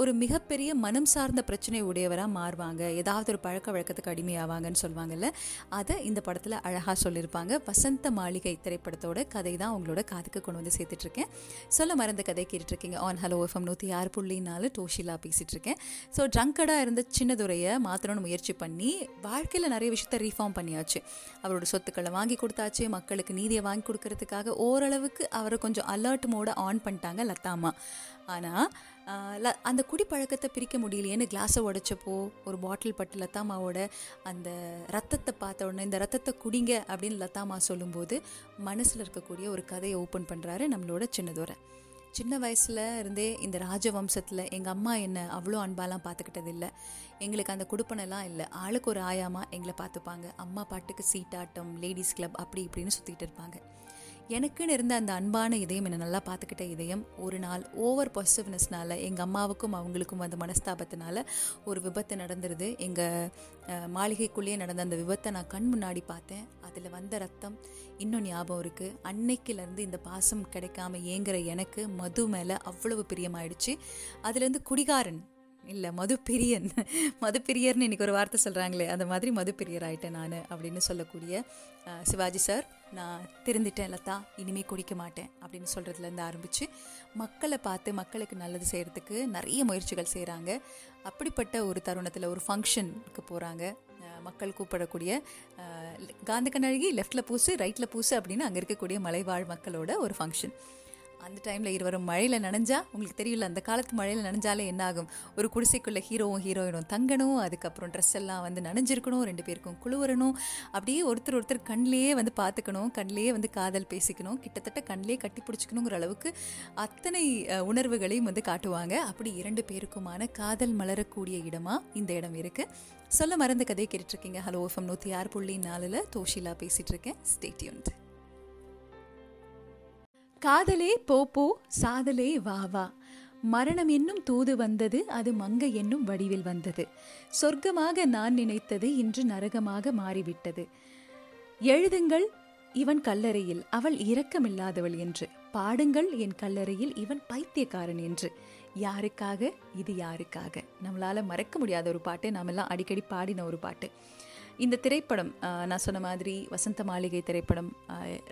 ஒரு மிகப்பெரிய மனம் சார்ந்த பிரச்சனை உடையவராக மாறுவாங்க. ஏதாவது ஒரு பழக்க வழக்கத்துக்கு அடிமையாவாங்கன்னு சொல்லுவாங்கல்ல அதை இந்த படத்தில் அழகாக சொல்லியிருப்பாங்க. வசந்த மாளிகை திரைப்படத்தோட கதை தான் உங்களோட காதுக்கு கொண்டு வந்து சேர்த்துட்ருக்கேன். சொல்ல மறந்த கதை கேட்டுட்ருக்கீங்க. ஆன் ஹலோ எஃப்எம் நூற்றி ஆறு புள்ளி நாலு டோஷிலா பேசிகிட்டு ஸோ ட்ரங்கடாக இருந்த சின்னதுரையை மாற்றணும்னு முயற்சி பண்ணி வாழ்க்கையில் நிறைய விஷயத்த ரீஃபார்ம் பண்ணியாச்சு. அவரோட சொத்துக்களை வாங்கி கொடுத்தாச்சு. மக்களுக்கு நீதியை வாங்கி கொடுக்கறதுக்காக ஓரளவுக்கு அவரை கொஞ்சம் அலர்ட் மோட ஆன் பண்ணிட்டாங்க லத்தாமா ஆனால் அந்த குடிப்பழக்கத்தை பிரிக்க முடியலையேன்னு கிளாஸை உடைச்சப்போ ஒரு பாட்டில் பட்டு லத்தாமாவோட அந்த ரத்தத்தை பார்த்த உடனே இந்த ரத்தத்தை குடிங்க அப்படின்னு லத்தாமா சொல்லும்போது மனசில் இருக்கக்கூடிய ஒரு கதையை ஓப்பன் பண்ணுறாரு நம்மளோட சின்னதோரை. சின்ன வயசுல இருந்தே இந்த ராஜவம்சத்தில் எங்கள் அம்மா என்னை அவ்வளோ அன்பாலாம் பார்த்துக்கிட்டது இல்லை. எங்களுக்கு அந்த குடுப்பனெல்லாம் இல்லை. ஆளுக்கு ஒரு ஆயாமா எங்களை பார்த்துப்பாங்க அம்மா பாட்டுக்கு சீட்டாட்டம் லேடிஸ் கிளப் அப்படி இப்படின்னு சுற்றிட்டு இருப்பாங்க. எனக்குன்னு இருந்த அந்த அன்பான இதயம் என்னை நல்லா பார்த்துக்கிட்ட இதயம் ஒரு நாள் ஓவர் பாசிட்டிவ்னஸ்னால எங்கள் அம்மாவுக்கும் அவங்களுக்கும் வந்த மனஸ்தாபத்தினால ஒரு விபத்து நடந்துருது. எங்கள் மாளிகைக்குள்ளேயே நடந்த அந்த விபத்தை நான் கண் முன்னாடி பார்த்தேன். அதில் வந்த ரத்தம் இன்னும் ஞாபகம் இருக்குது அன்னைக்கிலேருந்து இந்த பாசம் கிடைக்காம ஏங்குற எனக்கு மது மேலே அவ்வளவு பிரியமாயிடுச்சு. அதுலேருந்து குடிகாரன் இல்லை மதுப்பிரியன் மதுப்பிரியர்னு இன்றைக்கி ஒரு வார்த்தை சொல்கிறாங்களே அந்த மாதிரி மதுப்பிரியர் ஆகிட்டேன் நான் அப்படின்னு சொல்லக்கூடிய சிவாஜி சார். நான் திருந்திட்டேன் லதா இனிமே குடிக்க மாட்டேன் அப்படின்னு சொல்கிறதுலேருந்து ஆரம்பித்து மக்களை பார்த்து மக்களுக்கு நல்லது செய்கிறதுக்கு நிறைய முயற்சிகள் செய்கிறாங்க அப்படிப்பட்ட ஒரு தருணத்தில் ஒரு ஃபங்க்ஷனுக்கு போகிறாங்க மக்கள் கூப்பிடக்கூடிய காந்த கண்ணழகி லெஃப்டில் பூசு ரைட்டில் பூசு அப்படின்னு அங்கே இருக்கக்கூடிய மலைவாழ் மக்களோட ஒரு ஃபங்க்ஷன் அந்த டைமில் இருவரும் மழையில் நனைஞ்சா உங்களுக்கு தெரியல அந்த காலத்து மழையில் நனைஞ்சாலே என்ன ஆகும் ஒரு குடிசைக்குள்ளே ஹீரோவும் ஹீரோயினும் தங்கணும் அதுக்கப்புறம் ட்ரெஸ் எல்லாம் வந்து நனைஞ்சிருக்கணும் ரெண்டு பேருக்கும் குழுவரணும் அப்படியே ஒருத்தர் ஒருத்தர் கண்ணிலேயே வந்து பார்த்துக்கணும் கண்ணிலேயே வந்து காதல் பேசிக்கணும் கிட்டத்தட்ட கண்ணிலே கட்டி பிடிச்சிக்கணுங்கிற அளவுக்கு அத்தனை உணர்வுகளையும் வந்து காட்டுவாங்க. அப்படி இரண்டு பேருக்குமான காதல் மலரக்கூடிய இடமா இந்த இடம் இருக்குது சொல்ல மறந்த கதையை கேட்டுட்ருக்கீங்க ஹலோ எஃப்எம் நூற்றி ஆறு புள்ளி நாலில் தோஷிலா பேசிகிட்ருக்கேன் ஸ்டேட்யூன்ட் காதலே போ போ சாதலே வா வா. மரணம் என்னும் தூது வந்தது அது மங்கை என்னும் வடிவில் வந்தது. சொர்க்கமாக நான் நினைத்தது இன்று நரகமாக மாறிவிட்டது. எழுதுங்கள் இவன் கல்லறையில் அவள் இரக்கமில்லாதவள் என்று. பாடுங்கள் என் கல்லறையில் இவன் பைத்தியக்காரன் என்று. யாருக்காக? இது யாருக்காக? நம்மளால் மறக்க முடியாத ஒரு பாட்டு நாமெல்லாம் அடிக்கடி பாடின ஒரு பாட்டு. இந்த திரைப்படம் நான் சொன்ன மாதிரி வசந்த மாளிகை திரைப்படம்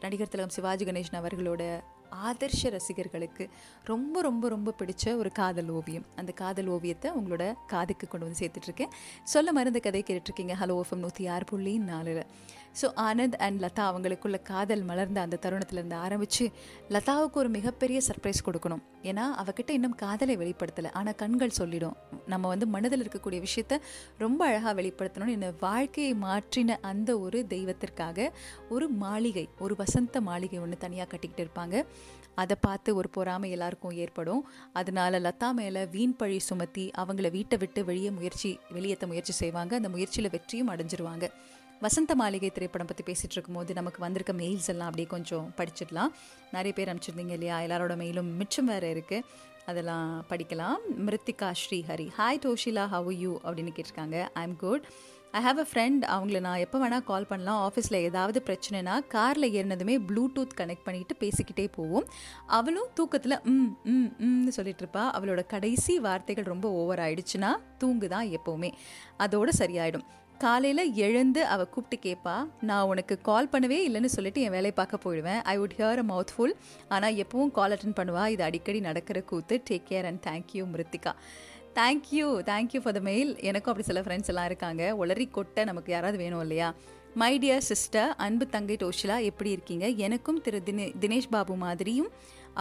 நடிகர் திலகம் சிவாஜி கணேசன் அவர்களோட ஆதர்ஷ ரசிகர்களுக்கு ரொம்ப ரொம்ப ரொம்ப பிடிச்ச ஒரு காதல் ஓவியம். அந்த காதல் ஓவியத்தை உங்களோட காதுக்கு கொண்டு வந்து சேர்த்துட்ருக்கேன் சொல்ல மருந்து கதை கேட்டுட்ருக்கீங்க ஹலோ எஃப்எம் நூற்றி ஆறு புள்ளி நாலில். ஸோ ஆனந்த் அண்ட் லதா அவங்களுக்குள்ள காதல் மலர்ந்த அந்த தருணத்துலேருந்து ஆரம்பித்து லதாவுக்கு ஒரு மிகப்பெரிய சர்ப்ரைஸ் கொடுக்கணும். ஏன்னா அவகிட்ட இன்னும் காதலை வெளிப்படுத்தலை. ஆனால் கண்கள் சொல்லிடும். நம்ம வந்து மனதில் இருக்கக்கூடிய விஷயத்த ரொம்ப அழகாக வெளிப்படுத்தணும்னு என்னை வாழ்க்கையை மாற்றின அந்த ஒரு தெய்வத்திற்காக ஒரு மாளிகை ஒரு வசந்த மாளிகை ஒன்று தனியாக கட்டிக்கிட்டு இருப்பாங்க. அதை பார்த்து ஒரு பொறாமை எல்லாருக்கும் ஏற்படும். அதனால லதா மேலே வீண் பழி சுமத்தி அவங்கள வீட்டை விட்டு வெளியே முயற்சி வெளியேற்ற முயற்சி செய்வாங்க. அந்த முயற்சியில் வெற்றியும் அடைஞ்சிருவாங்க. வசந்த மாளிகை திரைப்படம் பற்றி பேசிகிட்டு இருக்கும்போது நமக்கு வந்திருக்க மெயில்ஸ் எல்லாம் அப்படியே கொஞ்சம் படிச்சிடலாம். நிறைய பேர் அனுப்பிச்சிருந்தீங்க இல்லையா? எல்லாரோட மெயிலும் மிச்சம் வேறு இருக்குது அதெல்லாம் படிக்கலாம். Mrithika Srihari. Hi Toshila how you அப்படின்னு கேட்டிருக்காங்க. I am good I have a friend அவங்கள நான் எப்போ வேணால் கால் பண்ணலாம். ஆஃபீஸில் ஏதாவது பிரச்சனைனா காரில் ஏறினதுமே ப்ளூடூத் கனெக்ட் பண்ணிட்டு பேசிக்கிட்டே போவோம். அவளும் தூக்கத்தில் ம் ம் ம்னு சொல்லிட்டு இருப்பா. அவளோட கடைசி வார்த்தைகள் ரொம்ப ஓவர் ஆயிடுச்சுன்னா தூங்குதான் எப்போவுமே. அதோட சரியாயிடும். காலையில் எழுந்து அவள் கூப்பிட்டு கேட்பா நான் உனக்கு கால் பண்ணவே இல்லைன்னு சொல்லிட்டு என் வேலையை பார்க்க போயிடுவேன். I would hear a mouth full ஆனால் எப்பவும் கால் அட்டன் பண்ணுவா. இது அடிக்கடி நடக்கிற கூத்து. Take care and thank you Mrithika thank you thank you for the mail எனக்கும் அப்படி சில ஃப்ரெண்ட்ஸ் எல்லாம் இருக்காங்க. உளறி கொட்டை நமக்கு யாராவது வேணும் இல்லையா? மை டியர் சிஸ்டர் அன்பு தங்கை டோஷிலா எப்படி இருக்கீங்க? எனக்கும் திரு தினே தினேஷ் பாபு மாதிரியும்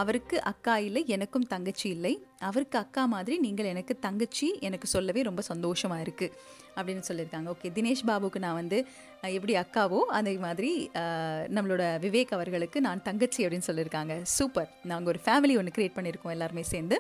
அவருக்கு அக்கா இல்லை எனக்கும் தங்கச்சி இல்லை. அவருக்கு அக்கா மாதிரி நீங்கள் எனக்கு தங்கச்சி எனக்கு சொல்லவே ரொம்ப சந்தோஷமாக இருக்குது அப்படின்னு சொல்லியிருக்காங்க. ஓகே தினேஷ் பாபுக்கு நான் வந்து எப்படி அக்காவோ அதே மாதிரி நம்மளோட விவேக் அவர்களுக்கு நான் தங்கச்சி அப்படின்னு சொல்லியிருக்காங்க. சூப்பர். நாங்கள் ஒரு ஃபேமிலி ஒன்று க்ரியேட் பண்ணியிருக்கோம் எல்லாருமே சேர்ந்து.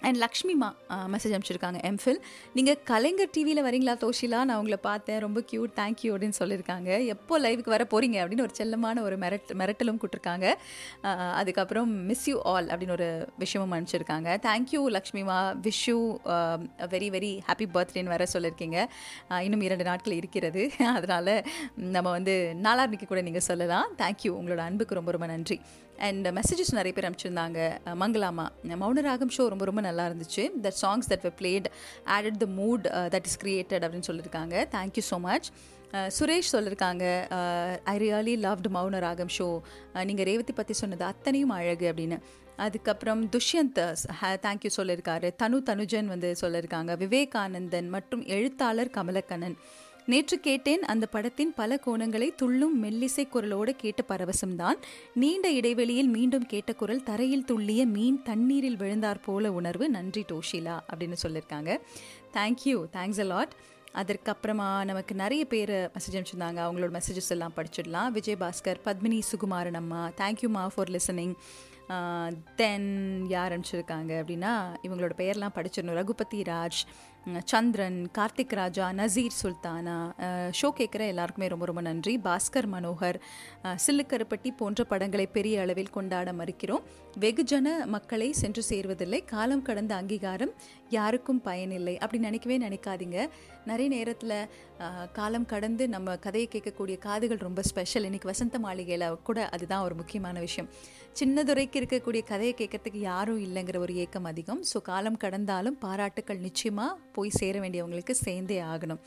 அண்ட் லக்ஷ்மிமா மெசேஜ் அனுப்பிச்சிருக்காங்க எம்ஃபில் நீங்கள் கலைஞர் டிவியில் வரீங்களா தோஷிலா? நான் உங்களை பார்த்தேன் ரொம்ப க்யூட் தேங்க்யூ அப்படின்னு சொல்லியிருக்காங்க. எப்போ லைவுக்கு வர போகிறீங்க அப்படின்னு ஒரு செல்லமான ஒரு மிரட் மிரட்டலும் கொடுத்துருக்காங்க. Uh, அதுக்கப்புறம் மிஸ் யூ ஆல் அப்படின்னு ஒரு விஷயமும் அனுப்பிச்சிருக்காங்க. Thank you லக்ஷ்மிமா wish you very very happy பர்த்டேன்னு வர சொல்லியிருக்கீங்க. Uh, இன்னும் இரண்டு நாட்கள் இருக்கிறது. அதனால் நம்ம வந்து நாளான்னைக்கு கூட நீங்கள் சொல்லலாம். தேங்க்யூ உங்களோட அன்புக்கு ரொம்ப ரொம்ப நன்றி. அண்ட் மெசேஜஸ் நிறைய பேர் அனுப்பிச்சிருந்தாங்க. மங்களாமா மௌனராகம் ஷோ ரொம்ப ரொம்ப நல்லா இருந்துச்சு. That songs that were played added the mood that is created அப்படின்னு சொல்லியிருக்காங்க. Thank you so much Suresh சொல்லியிருக்காங்க I really loved Mounaragam show நீங்கள் ரேவதி பற்றி சொன்னது அத்தனையும் அழகு அப்படின்னு. அதுக்கப்புறம் துஷ்யந்த் தேங்க்யூ சொல்லியிருக்காரு. தனு தனுஜன் வந்து சொல்லியிருக்காங்க. விவேகானந்தன் மற்றும் எழுத்தாளர் கமலக்கண்ணன். நேற்று கேட்டேன் அந்த படத்தின் பல கோணங்களை துள்ளும் மெல்லிசை குரலோடு கேட்ட பரவசம்தான். நீண்ட இடைவெளியில் மீண்டும் கேட்ட குரல் தரையில் துள்ளிய மீன் தண்ணீரில் விழுந்தார் போல உணர்வு. நன்றி டோஷிலா அப்படின்னு சொல்லியிருக்காங்க தேங்க்யூ தேங்க்ஸ் அ லாட் அதற்கப்புறமா நமக்கு நிறைய பேர் மெசேஜ் அனுப்பிச்சிருந்தாங்க. அவங்களோட மெசேஜஸ் எல்லாம் படிச்சிடலாம். விஜய் பாஸ்கர் பத்மினி சுகுமாரன் அம்மா தேங்க்யூமா ஃபார் லிசனிங் தென் யார் அனுப்பிச்சிருக்காங்க அப்படின்னா இவங்களோட பெயர்லாம் படிச்சிடணும். ரகுபதி ராஜ் சந்திரன் கார்த்திக் ராஜா நசீர் சுல்தானா ஷோ கேட்குற எல்லாருக்குமே ரொம்ப ரொம்ப நன்றி. பாஸ்கர் மனோகர் சில்லுக்கருப்பட்டி போன்ற படங்களை பெரிய அளவில் கொண்டாட மறுக்கிறோம். வெகுஜன மக்களை சென்று சேர்வதில்லை. காலம் கடந்த அங்கீகாரம் யாருக்கும் பயனில்லை. அப்படி நினைக்கவே நினைக்காதீங்க. நிறைய நேரத்தில் காலம் கடந்து நம்ம கதையை கேட்கக்கூடிய காதுகள் ரொம்ப ஸ்பெஷல் இன்றைக்கி வசந்த மாளிகையில் கூட அதுதான் ஒரு முக்கியமான விஷயம். சின்னதுரைக்கு இருக்கக்கூடிய கதையை கேட்கறதுக்கு யாரும் இல்லைங்கிற ஒரு ஏக்கம் அதிகம். ஸோ காலம் கடந்தாலும் பாராட்டுக்கள் நிச்சயமாக போய் சேர வேண்டியவங்களுக்கு சேர்ந்தே ஆகணும்.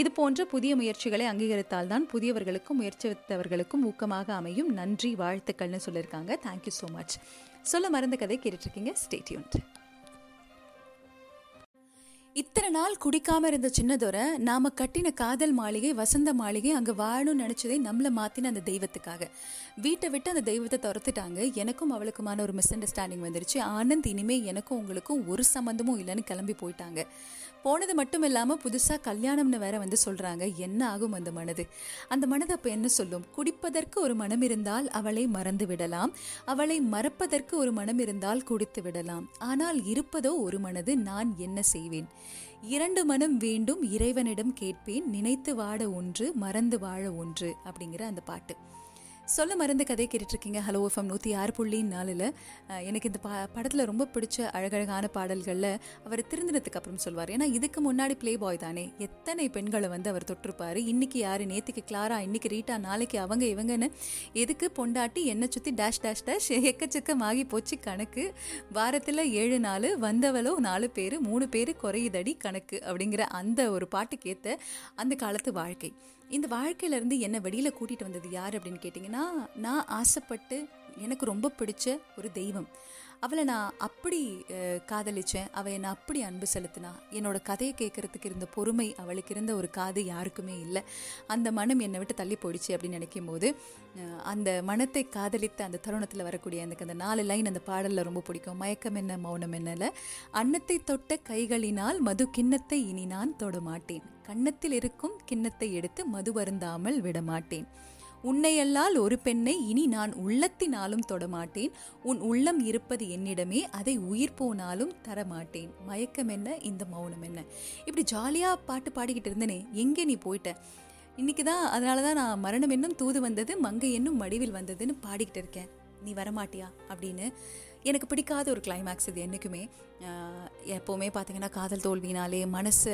இது போன்ற புதிய முயற்சிகளை அங்கீகரித்தால்தான் புதியவர்களுக்கும் முயற்சித்தவர்களுக்கும் ஊக்கமாக அமையும். நன்றி வாழ்த்துக்கள்னு சொல்லியிருக்காங்க. தேங்க்யூ ஸோ மச் சொல்ல மறந்த கதை கேட்டுட்ருக்கீங்க. ஸ்டேட்யூன்ட் இத்தனை நாள் குடிக்காம இருந்த சின்னதொரை நாம கட்டின காதல் மாளிகை வசந்த மாளிகை அங்க வாழணும்னு நினைச்சதே நம்மள மாத்தின அந்த தெய்வத்துக்காக. வீட்டை விட்டு அந்த தெய்வத்தை துரத்துட்டாங்க. எனக்கும் அவளுக்குமான ஒரு மிஸ் அண்டர்ஸ்டாண்டிங் வந்துருச்சு. ஆனந்த் இனிமே எனக்கும் உங்களுக்கும் ஒரு சம்மந்தமும் இல்லைன்னு கிளம்பி போயிட்டாங்க. போனது மட்டும் இல்லாமல் புதுசாக கல்யாணம்னு வேற வந்து சொல்கிறாங்க என்ன ஆகும் அந்த மனது? அந்த மனது அப்போ என்ன சொல்லும்? குடிப்பதற்கு ஒரு மனம் இருந்தால் அவளை மறந்து விடலாம். அவளை மறப்பதற்கு ஒரு மனம் இருந்தால் குடித்து விடலாம். ஆனால் இருப்பதோ ஒரு மனது நான் என்ன செய்வேன்? இரண்டு மனம் வேண்டும் இறைவனிடம் கேட்பேன். நினைத்து வாட ஒன்று மறந்து வாழ ஒன்று அப்படிங்கிற அந்த பாட்டு. சொல்ல மருந்து கதை கேட்டுட்ருக்கீங்க. ஹலோ எஃப்எம் நூற்றி ஆறு புள்ளி நாலில். எனக்கு இந்த பா படத்தில் ரொம்ப பிடிச்ச அழகழகான பாடல்களில் அவர் திருந்தினத்துக்கு அப்புறம் சொல்வார். ஏன்னா இதுக்கு முன்னாடி ப்ளே பாய் தானே. எத்தனை பெண்களை வந்து அவர் தொட்டிருப்பார்? இன்றைக்கி யார்? நேற்றுக்கு கிளாரா இன்றைக்கி ரீட்டா நாளைக்கு அவங்க இவங்கன்னு எதுக்கு பொண்டாட்டி என்னை சுற்றி டேஷ் டேஷ் டேஷ் எக்கச்சக்கமாகி போச்சு கணக்கு. வாரத்தில் ஏழு நாள் வந்தவளோ நாலு பேர் மூணு பேர் குறையுதடி கணக்கு அப்படிங்கிற அந்த ஒரு பாட்டுக்கேற்ற அந்த காலத்து வாழ்க்கை. இந்த வாழ்க்கையிலேருந்து என்னை வெளியில் கூட்டிகிட்டு வந்தது யார் அப்படின்னு கேட்டிங்கன்னா நான் ஆசைப்பட்டு எனக்கு ரொம்ப பிடிச்ச ஒரு தெய்வம். அவளை நான் அப்படி காதலிச்சேன். அவள் என்னை அப்படி அன்பு செலுத்தினா. என்னோட கதையை கேட்கறதுக்கு இருந்த பொறுமை அவளுக்கு இருந்த ஒரு காது யாருக்குமே இல்லை. அந்த மனம் என்னை விட்டு தள்ளி போயிடுச்சு அப்படின்னு நினைக்கும் போது அந்த மனத்தை காதலித்த அந்த தருணத்தில் வரக்கூடிய எனக்கு அந்த நாலு லைன் அந்த பாடலில் ரொம்ப பிடிக்கும். மயக்கம் என்ன மௌனம் என்னல அன்னத்தை தொட்ட கைகளினால் மது கிண்ணத்தை இனி நான் தொட மாட்டேன். கன்னத்தில் இருக்கும் கிண்ணத்தை எடுத்து மது வருந்தாமல் விடமாட்டேன் உன்னையல்லால் ஒரு பெண்ணை இனி நான் உள்ளத்தினாலும் தொடமாட்டேன். உன் உள்ளம் இருப்பது என்னிடமே அதை உயிர் போனாலும் தரமாட்டேன். மயக்கம் என்ன? இந்த மௌனம் என்ன? இப்படி ஜாலியாக பாட்டு பாடிக்கிட்டு இருந்தனே எங்கே நீ போயிட்ட? இன்னைக்கு தான் அதனால தான் நான் மரணம் என்னும் தூது வந்தது மங்கை என்னும் மடிவில் வந்ததுன்னு பாடிக்கிட்டு இருக்கேன். நீ வரமாட்டியா? அப்படின்னு எனக்கு பிடிக்காத ஒரு கிளைமேக்ஸ் இது என்றைக்குமே எப்போவுமே பார்த்திங்கன்னா காதல் தோல்வினாலே மனசு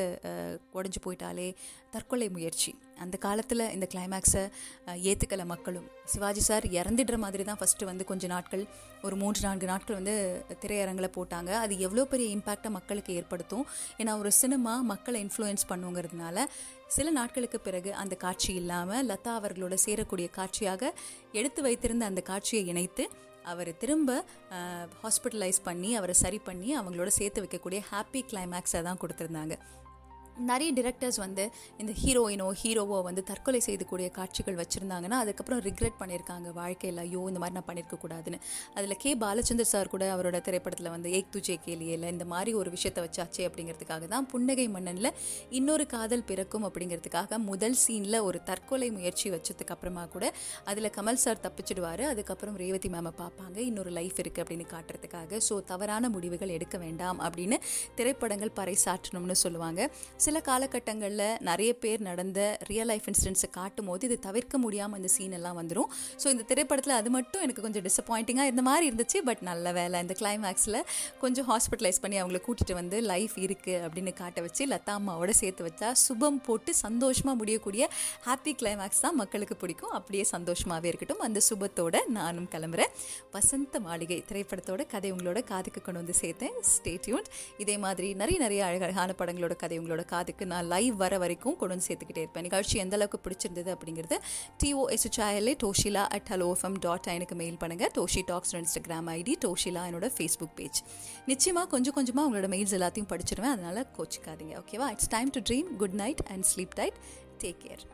உடஞ்சி போயிட்டாலே தற்கொலை முயற்சி. அந்த காலத்தில் இந்த கிளைமேக்ஸை ஏற்றுக்கல மக்களும். சிவாஜி சார் இறந்துடுற மாதிரி தான் ஃபஸ்ட்டு வந்து கொஞ்ச நாட்கள் ஒரு மூன்று நான்கு நாட்கள் வந்து திரையரங்கில் போட்டாங்க. அது எவ்வளோ பெரிய இம்பேக்டை மக்களுக்கு ஏற்படுத்தும். ஏன்னா ஒரு சினிமா மக்களை இன்ஃப்ளூயன்ஸ் பண்ணுங்கிறதுனால சில நாட்களுக்கு பிறகு அந்த காட்சி இல்லாமல் லதா அவர்களோட சேரக்கூடிய காட்சியாக எடுத்து வைத்திருந்த அந்த காட்சியை இணைத்து அவர் திரும்ப ஹாஸ்பிட்டலைஸ் பண்ணி அவரை சரி பண்ணி அவங்களோட சேர்த்து வைக்கக்கூடிய ஹாப்பி கிளைமேக்ஸை தான் கொடுத்துருந்தாங்க. நிறைய டிரெக்டர்ஸ் வந்து இந்த ஹீரோயினோ ஹீரோவோ வந்து தற்கொலை செய்துக்கூடிய காட்சிகள் வச்சுருந்தாங்கன்னா அதுக்கப்புறம் ரிக்ரெட் பண்ணியிருக்காங்க. வாழ்க்கையில் ஐயோ இந்த மாதிரி நான் பண்ணியிருக்க கூடாதுன்னு. அதில் கே பாலச்சந்தர் சார் கூட அவரோட திரைப்படத்தில் வந்து ஏக் துஜே கேலியில் இந்த மாதிரி ஒரு விஷயத்தை வச்சாச்சே அப்படிங்கிறதுக்காக தான் புன்னகை மன்னனில் இன்னொரு காதல் பிறக்கும் அப்படிங்கிறதுக்காக முதல் சீனில் ஒரு தற்கொலை முயற்சி வச்சதுக்கு அப்புறமா கூட அதில் கமல் சார் தப்பிச்சிடுவார். அதுக்கப்புறம் ரேவதி மேமை பார்ப்பாங்க. இன்னொரு லைஃப் இருக்குது அப்படின்னு காட்டுறதுக்காக. ஸோ தவறான முடிவுகள் எடுக்க வேண்டாம் அப்படின்னு திரைப்படங்கள் பறைசாற்றணும்னு சொல்லுவாங்க. சில காலகட்டங்களில் நிறைய பேர் நடந்த ரியல் லைஃப் இன்சிடென்ட்ஸை காட்டும் போது இது தவிர்க்க முடியாமல் இந்த சீன் எல்லாம் வந்துடும் ஸோ இந்த திரைப்படத்தில் அது மட்டும் எனக்கு கொஞ்சம் டிசப்பாயிண்டிங்காக இருந்த மாதிரி இருந்துச்சு. பட் நல்ல வேலை இந்த கிளைமேக்ஸில் கொஞ்சம் ஹாஸ்பிட்டலைஸ் பண்ணி அவங்கள கூட்டிகிட்டு வந்து லைஃப் இருக்குது அப்படின்னு காட்ட வச்சு லதா அம்மாவோட சேர்த்து வச்சா சுபம் போட்டு சந்தோஷமாக முடியக்கூடிய ஹாப்பி கிளைமேக்ஸ் தான் மக்களுக்கு பிடிக்கும். அப்படியே சந்தோஷமாகவே இருக்கட்டும். அந்த சுபத்தோட நானும் கிளம்புறேன். வசந்த மாளிகை திரைப்படத்தோட கதை உங்களோட காதுக்கு கொண்டு வந்து சேர்த்தேன். ஸ்டேட்யூன் இதே மாதிரி நிறைய நிறைய அழகழகான படங்களோட கதை உங்களோட காதுக்கு நான் லைவ் வர வரைக்கும் கொண்டு வந்து சேர்த்துக்கிட்டே இருப்பேன். நிகழ்ச்சி எந்த அளவுக்கு பிடிச்சிருந்தது அப்படிங்கிறது டிஓஎஸ்ஹெச்ஐஎல்ஏ டோஷிலா அட் ஹலோ எஃப்எம் டாட் எனக்கு மெயில் பண்ணுங்கள் டோஷி டாக்ஸ் இன்ஸ்டாகிராம் ஐடி டோஷிலா என்னோட ஃபேஸ்புக் பேஜ் நிச்சயமாக கொஞ்சம் கொஞ்சமாக உங்களோட மெயில்ஸ் எல்லாத்தையும் படிச்சிருவேன். அதனால் கோச்சிக்காதீங்க ஓகேவா it's time to dream good night and sleep tight take care